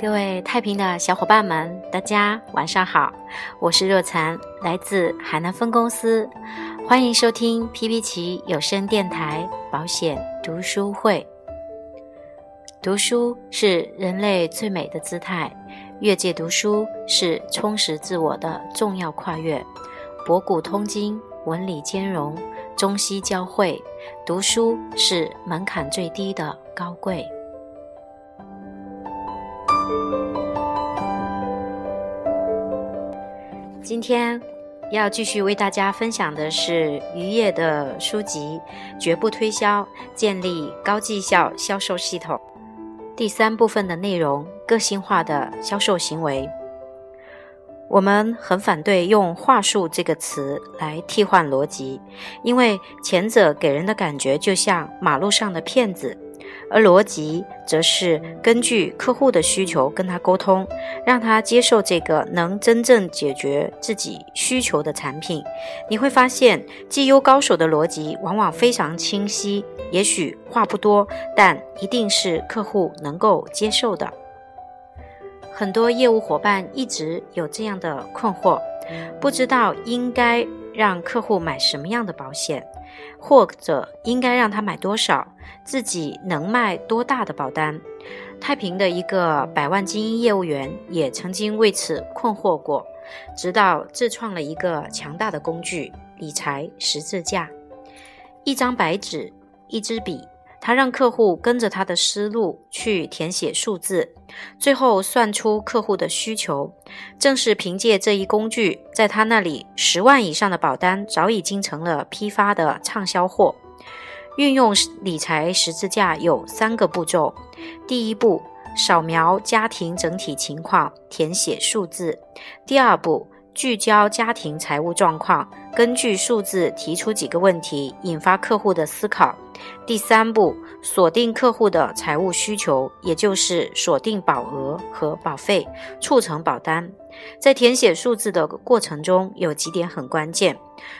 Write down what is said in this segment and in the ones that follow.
各位太平的小伙伴们，大家晚上好，我是若残，来自海南分公司，欢迎收听皮皮奇有声电台保险读书会。读书是人类最美的姿态，越界读书是充实自我的重要跨越。博古通今，文理兼容，中西交汇，读书是门槛最低的高贵。今天要继续为大家分享的是渔业的书籍《绝不推销：建立高绩效销售系统》第三部分的内容：个性化的销售行为。我们很反对用“话术”这个词来替换逻辑，因为前者给人的感觉就像马路上的骗子。而逻辑则是根据客户的需求跟他沟通，让他接受这个能真正解决自己需求的产品。你会发现，绩优高手的逻辑往往非常清晰，也许话不多，但一定是客户能够接受的。很多业务伙伴一直有这样的困惑，不知道应该让客户买什么样的保险。或者应该让他买多少，自己能卖多大的保单？太平的一个百万精英业务员也曾经为此困惑过，直到自创了一个强大的工具——理财十字架。一张白纸，一支笔。他让客户跟着他的思路去填写数字，最后算出客户的需求。正是凭借这一工具，在他那里，十万以上的保单早已经成了批发的畅销货。运用理财十字架有三个步骤：第一步，扫描家庭整体情况，填写数字；第二步，聚焦家庭财务状况，根据数字提出几个问题，引发客户的思考。第三步，锁定客户的财务需求，也就是锁定保额和保费，促成保单。在填写数字的过程中，有几点很关键。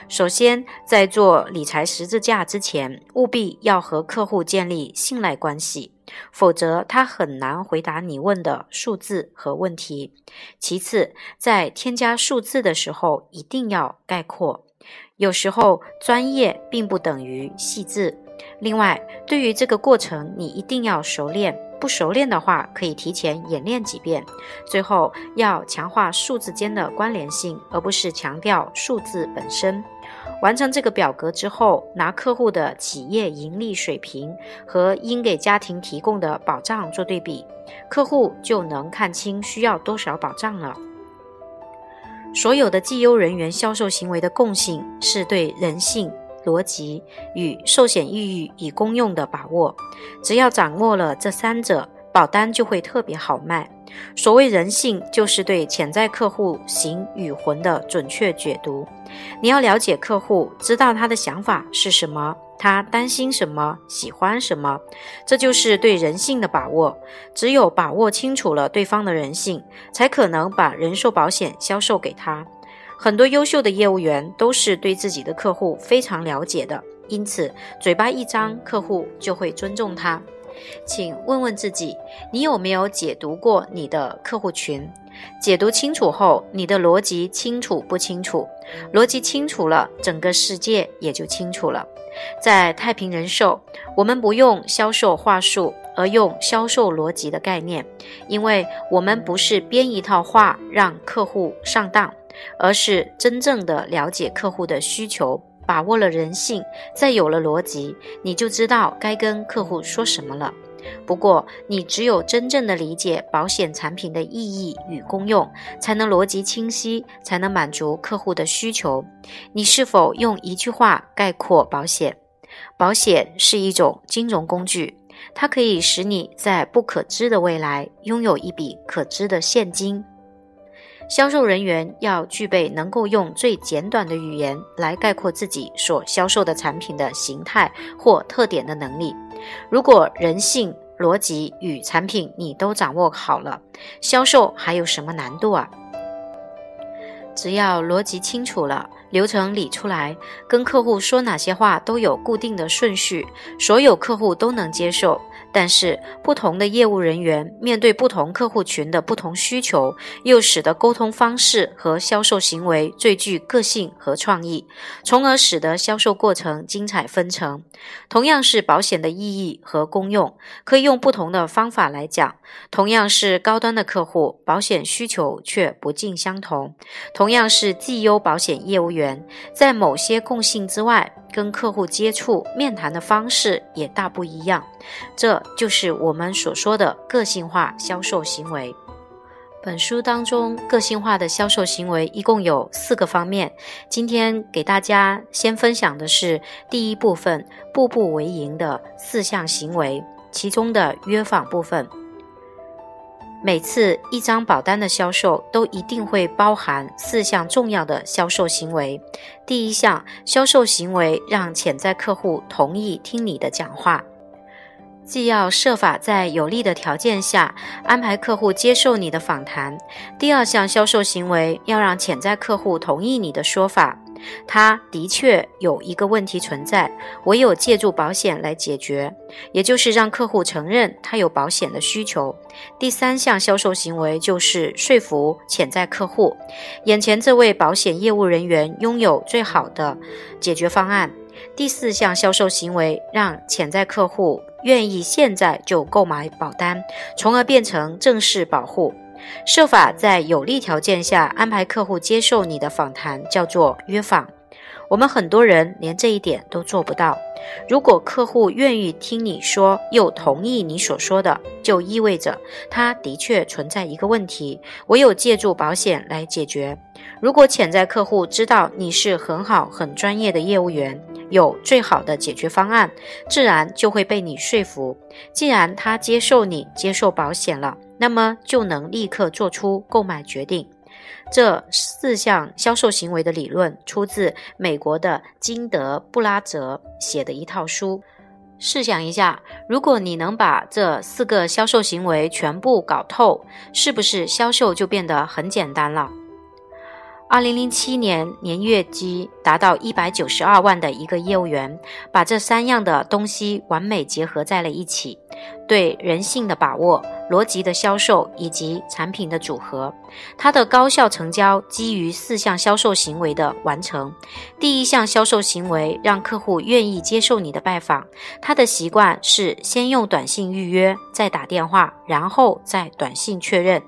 首先，在做理财十字架之前，务必要和客户建立信赖关系，否则他很难回答你问的数字和问题。其次，在添加数字的时候，一定要概括。有时候，专业并不等于细致。另外，对于这个过程，你一定要熟练。不熟练的话，可以提前演练几遍。最后，要强化数字间的关联性，而不是强调数字本身。完成这个表格之后，拿客户的企业盈利水平和应给家庭提供的保障做对比，客户就能看清需要多少保障了。所有的绩优人员销售行为的共性是对人性。逻辑与寿险意义与公用的把握，只要掌握了这三者，保单就会特别好卖。所谓人性，就是对潜在客户形与魂的准确解读。你要了解客户，知道他的想法是什么，他担心什么，喜欢什么，这就是对人性的把握。只有把握清楚了对方的人性，才可能把人寿保险销售给他。很多优秀的业务员都是对自己的客户非常了解的，因此嘴巴一张，客户就会尊重他。请问问自己，你有没有解读过你的客户群？解读清楚后，你的逻辑清楚不清楚？逻辑清楚了，整个世界也就清楚了。在太平人寿，我们不用销售话术，而用销售逻辑的概念，因为我们不是编一套话让客户上当。而是真正的了解客户的需求，把握了人性，再有了逻辑，你就知道该跟客户说什么了。不过，你只有真正的理解保险产品的意义与功用，才能逻辑清晰，才能满足客户的需求。你是否用一句话概括保险？保险是一种金融工具，它可以使你在不可知的未来拥有一笔可知的现金。销售人员要具备能够用最简短的语言来概括自己所销售的产品的形态或特点的能力。如果人性、逻辑与产品你都掌握好了，销售还有什么难度啊？只要逻辑清楚了，流程理出来，跟客户说哪些话都有固定的顺序，所有客户都能接受。但是，不同的业务人员面对不同客户群的不同需求，又使得沟通方式和销售行为最具个性和创意，从而使得销售过程精彩纷呈。同样是保险的意义和功用，可以用不同的方法来讲。同样是高端的客户，保险需求却不尽相同。同样是绩优保险业务员，在某些共性之外，跟客户接触、面谈的方式也大不一样。这就是我们所说的个性化销售行为。本书当中，个性化的销售行为一共有四个方面。今天给大家先分享的是第一部分“步步为营”的四项行为，其中的约访部分。每次一张保单的销售都一定会包含四项重要的销售行为。第一项销售行为，让潜在客户同意听你的讲话。既要设法在有利的条件下安排客户接受你的访谈。第二项销售行为要让潜在客户同意你的说法，他的确有一个问题存在，唯有借助保险来解决，也就是让客户承认他有保险的需求。第三项销售行为就是说服潜在客户，眼前这位保险业务人员拥有最好的解决方案。第四项销售行为让潜在客户。愿意现在就购买保单，从而变成正式保护。设法在有利条件下安排客户接受你的访谈，叫做约访。我们很多人连这一点都做不到。如果客户愿意听你说，又同意你所说的，就意味着他的确存在一个问题，唯有借助保险来解决。如果潜在客户知道你是很好、很专业的业务员，有最好的解决方案，自然就会被你说服。既然他接受你接受保险了，那么就能立刻做出购买决定。这四项销售行为的理论出自美国的金德布拉泽写的一套书。试想一下，如果你能把这四个销售行为全部搞透，是不是销售就变得很简单了？二零零七年年月绩达到一百九十二万的一个业务员，把这三样的东西完美结合在了一起：对人性的把握。逻辑的销售以及产品的组合，它的高效成交基于四项销售行为的完成。第一项销售行为让客户愿意接受你的拜访，他的习惯是先用短信预约，再打电话，然后再短信确认。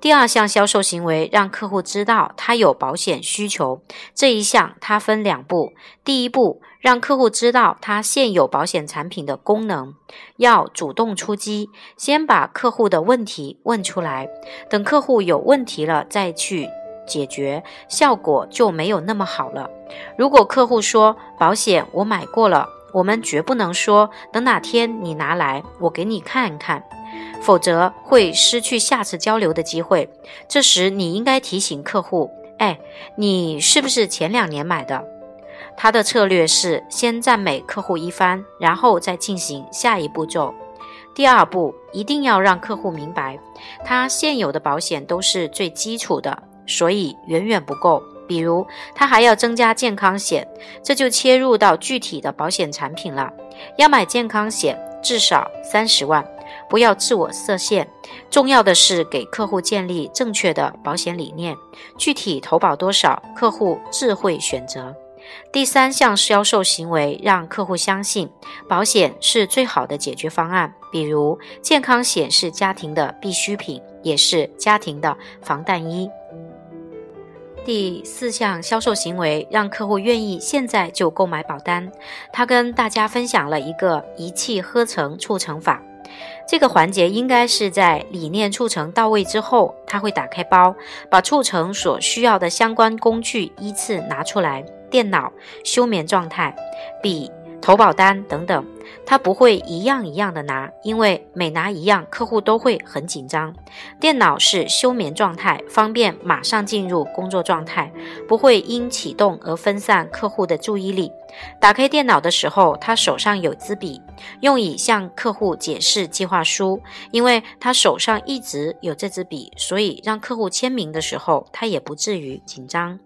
第二项销售行为让客户知道他有保险需求，这一项它分两步，第一步。让客户知道他现有保险产品的功能，要主动出击，先把客户的问题问出来，等客户有问题了再去解决，效果就没有那么好了。如果客户说保险我买过了，我们绝不能说等哪天你拿来我给你看看，否则会失去下次交流的机会。这时你应该提醒客户：哎，你是不是前两年买的？他的策略是先赞美客户一番，然后再进行下一步骤。第二步，一定要让客户明白，他现有的保险都是最基础的，所以远远不够。比如，他还要增加健康险，这就切入到具体的保险产品了。要买健康险，至少三十万，不要自我设限。重要的是给客户建立正确的保险理念，具体投保多少，客户自会选择。第三项销售行为让客户相信保险是最好的解决方案，比如健康险是家庭的必需品，也是家庭的防弹衣。第四项销售行为让客户愿意现在就购买保单，他跟大家分享了一个一气呵成促成法。这个环节应该是在理念促成到位之后，他会打开包，把促成所需要的相关工具依次拿出来。电脑、休眠状态、笔、投保单等等，他不会一样一样的拿，因为每拿一样，客户都会很紧张。电脑是休眠状态，方便马上进入工作状态，不会因启动而分散客户的注意力。打开电脑的时候，他手上有支笔，用以向客户解释计划书。因为他手上一直有这支笔，所以让客户签名的时候，他也不至于紧张。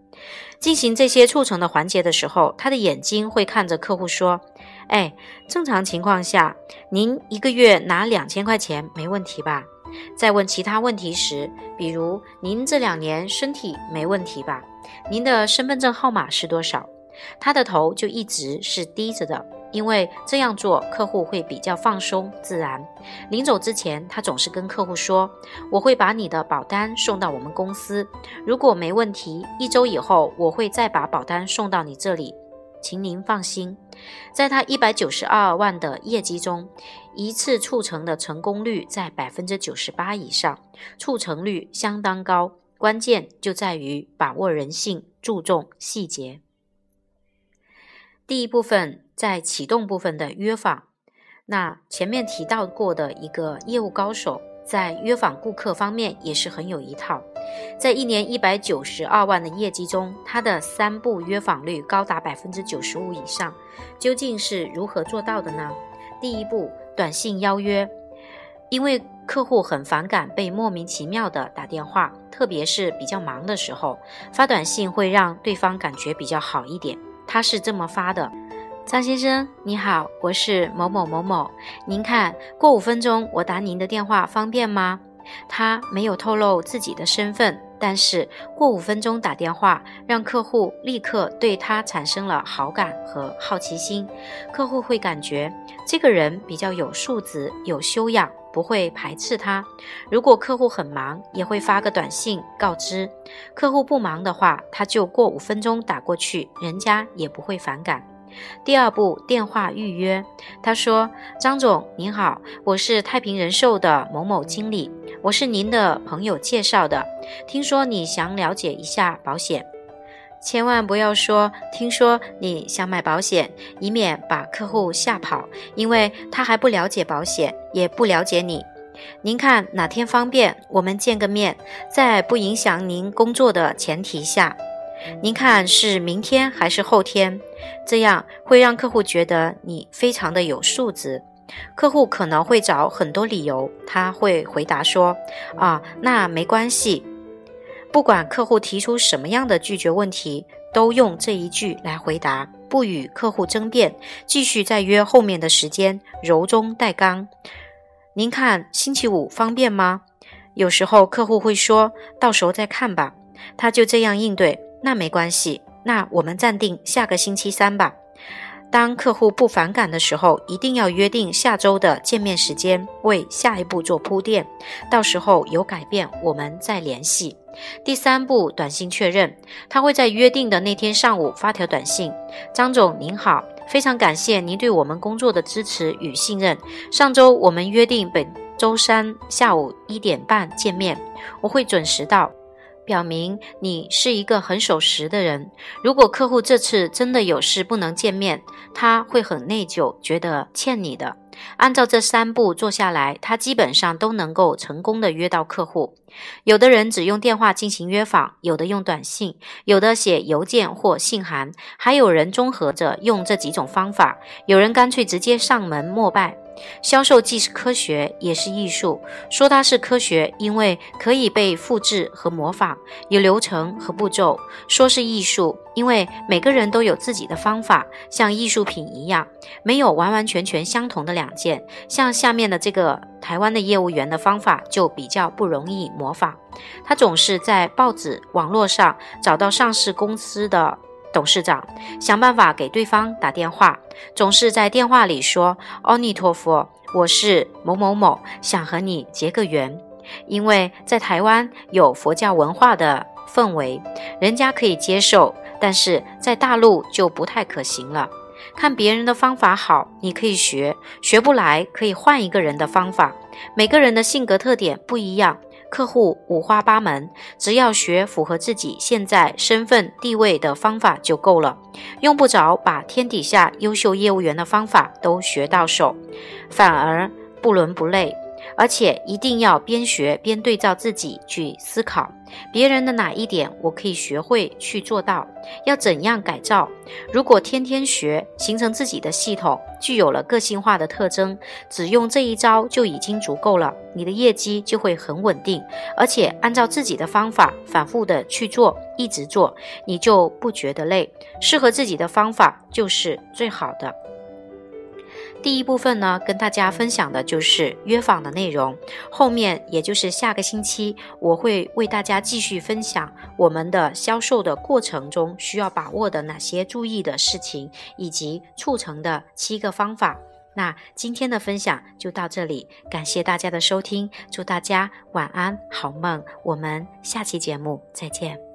进行这些促成的环节的时候，他的眼睛会看着客户说：“哎，正常情况下，您一个月拿两千块钱没问题吧？在问其他问题时，比如您这两年身体没问题吧？您的身份证号码是多少？他的头就一直是低着的，因为这样做客户会比较放松自然。临走之前，他总是跟客户说：“我会把你的保单送到我们公司，如果没问题，一周以后我会再把保单送到你这里，请您放心。”在他一百九十二万的业绩中，一次促成的成功率在百分之九十八以上，促成率相当高。关键就在于把握人性，注重细节。第一部分在启动部分的约访，那前面提到过的一个业务高手，在约访顾客方面也是很有一套。在一年一百九十二万的业绩中，他的三步约访率高达百分之九十五以上。究竟是如何做到的呢？第一步，短信邀约，因为客户很反感被莫名其妙的打电话，特别是比较忙的时候，发短信会让对方感觉比较好一点。他是这么发的：“张先生，你好，我是某某某某，您看过五分钟我打您的电话方便吗？”他没有透露自己的身份，但是过五分钟打电话，让客户立刻对他产生了好感和好奇心。客户会感觉这个人比较有素质、有修养，不会排斥他。如果客户很忙，也会发个短信告知；客户不忙的话，他就过五分钟打过去，人家也不会反感。第二步，电话预约。他说：“张总您好，我是太平人寿的某某经理，我是您的朋友介绍的。听说你想了解一下保险，千万不要说听说你想买保险，以免把客户吓跑，因为他还不了解保险，也不了解你。您看哪天方便，我们见个面，在不影响您工作的前提下。”您看是明天还是后天？这样会让客户觉得你非常的有素质。客户可能会找很多理由，他会回答说：“啊，那没关系。”不管客户提出什么样的拒绝问题，都用这一句来回答，不与客户争辩，继续再约后面的时间，柔中带刚。您看星期五方便吗？有时候客户会说到时候再看吧，他就这样应对。那没关系，那我们暂定下个星期三吧。当客户不反感的时候，一定要约定下周的见面时间，为下一步做铺垫。到时候有改变，我们再联系。第三步，短信确认，他会在约定的那天上午发条短信：张总您好，非常感谢您对我们工作的支持与信任。上周我们约定本周三下午一点半见面，我会准时到。表明你是一个很守时的人。如果客户这次真的有事不能见面，他会很内疚，觉得欠你的。按照这三步做下来，他基本上都能够成功的约到客户。有的人只用电话进行约访，有的用短信，有的写邮件或信函，还有人综合着用这几种方法。有人干脆直接上门膜拜。销售既是科学，也是艺术。说它是科学，因为可以被复制和模仿，有流程和步骤；说是艺术，因为每个人都有自己的方法，像艺术品一样，没有完完全全相同的两件。像下面的这个台湾的业务员的方法，就比较不容易模仿。他总是在报纸、网络上找到上市公司的。董事长想办法给对方打电话，总是在电话里说：“阿弥陀佛，我是某某某，想和你结个缘。”因为在台湾有佛教文化的氛围，人家可以接受；但是在大陆就不太可行了。看别人的方法好，你可以学；学不来，可以换一个人的方法。每个人的性格特点不一样。客户五花八门，只要学符合自己现在身份地位的方法就够了，用不着把天底下优秀业务员的方法都学到手，反而不伦不类。而且一定要边学边对照自己去思考，别人的哪一点我可以学会去做到，要怎样改造？如果天天学，形成自己的系统，具有了个性化的特征，只用这一招就已经足够了，你的业绩就会很稳定。而且按照自己的方法反复的去做，一直做，你就不觉得累。适合自己的方法就是最好的。第一部分呢，跟大家分享的就是约访的内容。后面也就是下个星期，我会为大家继续分享我们的销售的过程中需要把握的哪些注意的事情，以及促成的七个方法。那今天的分享就到这里，感谢大家的收听，祝大家晚安好梦，我们下期节目再见。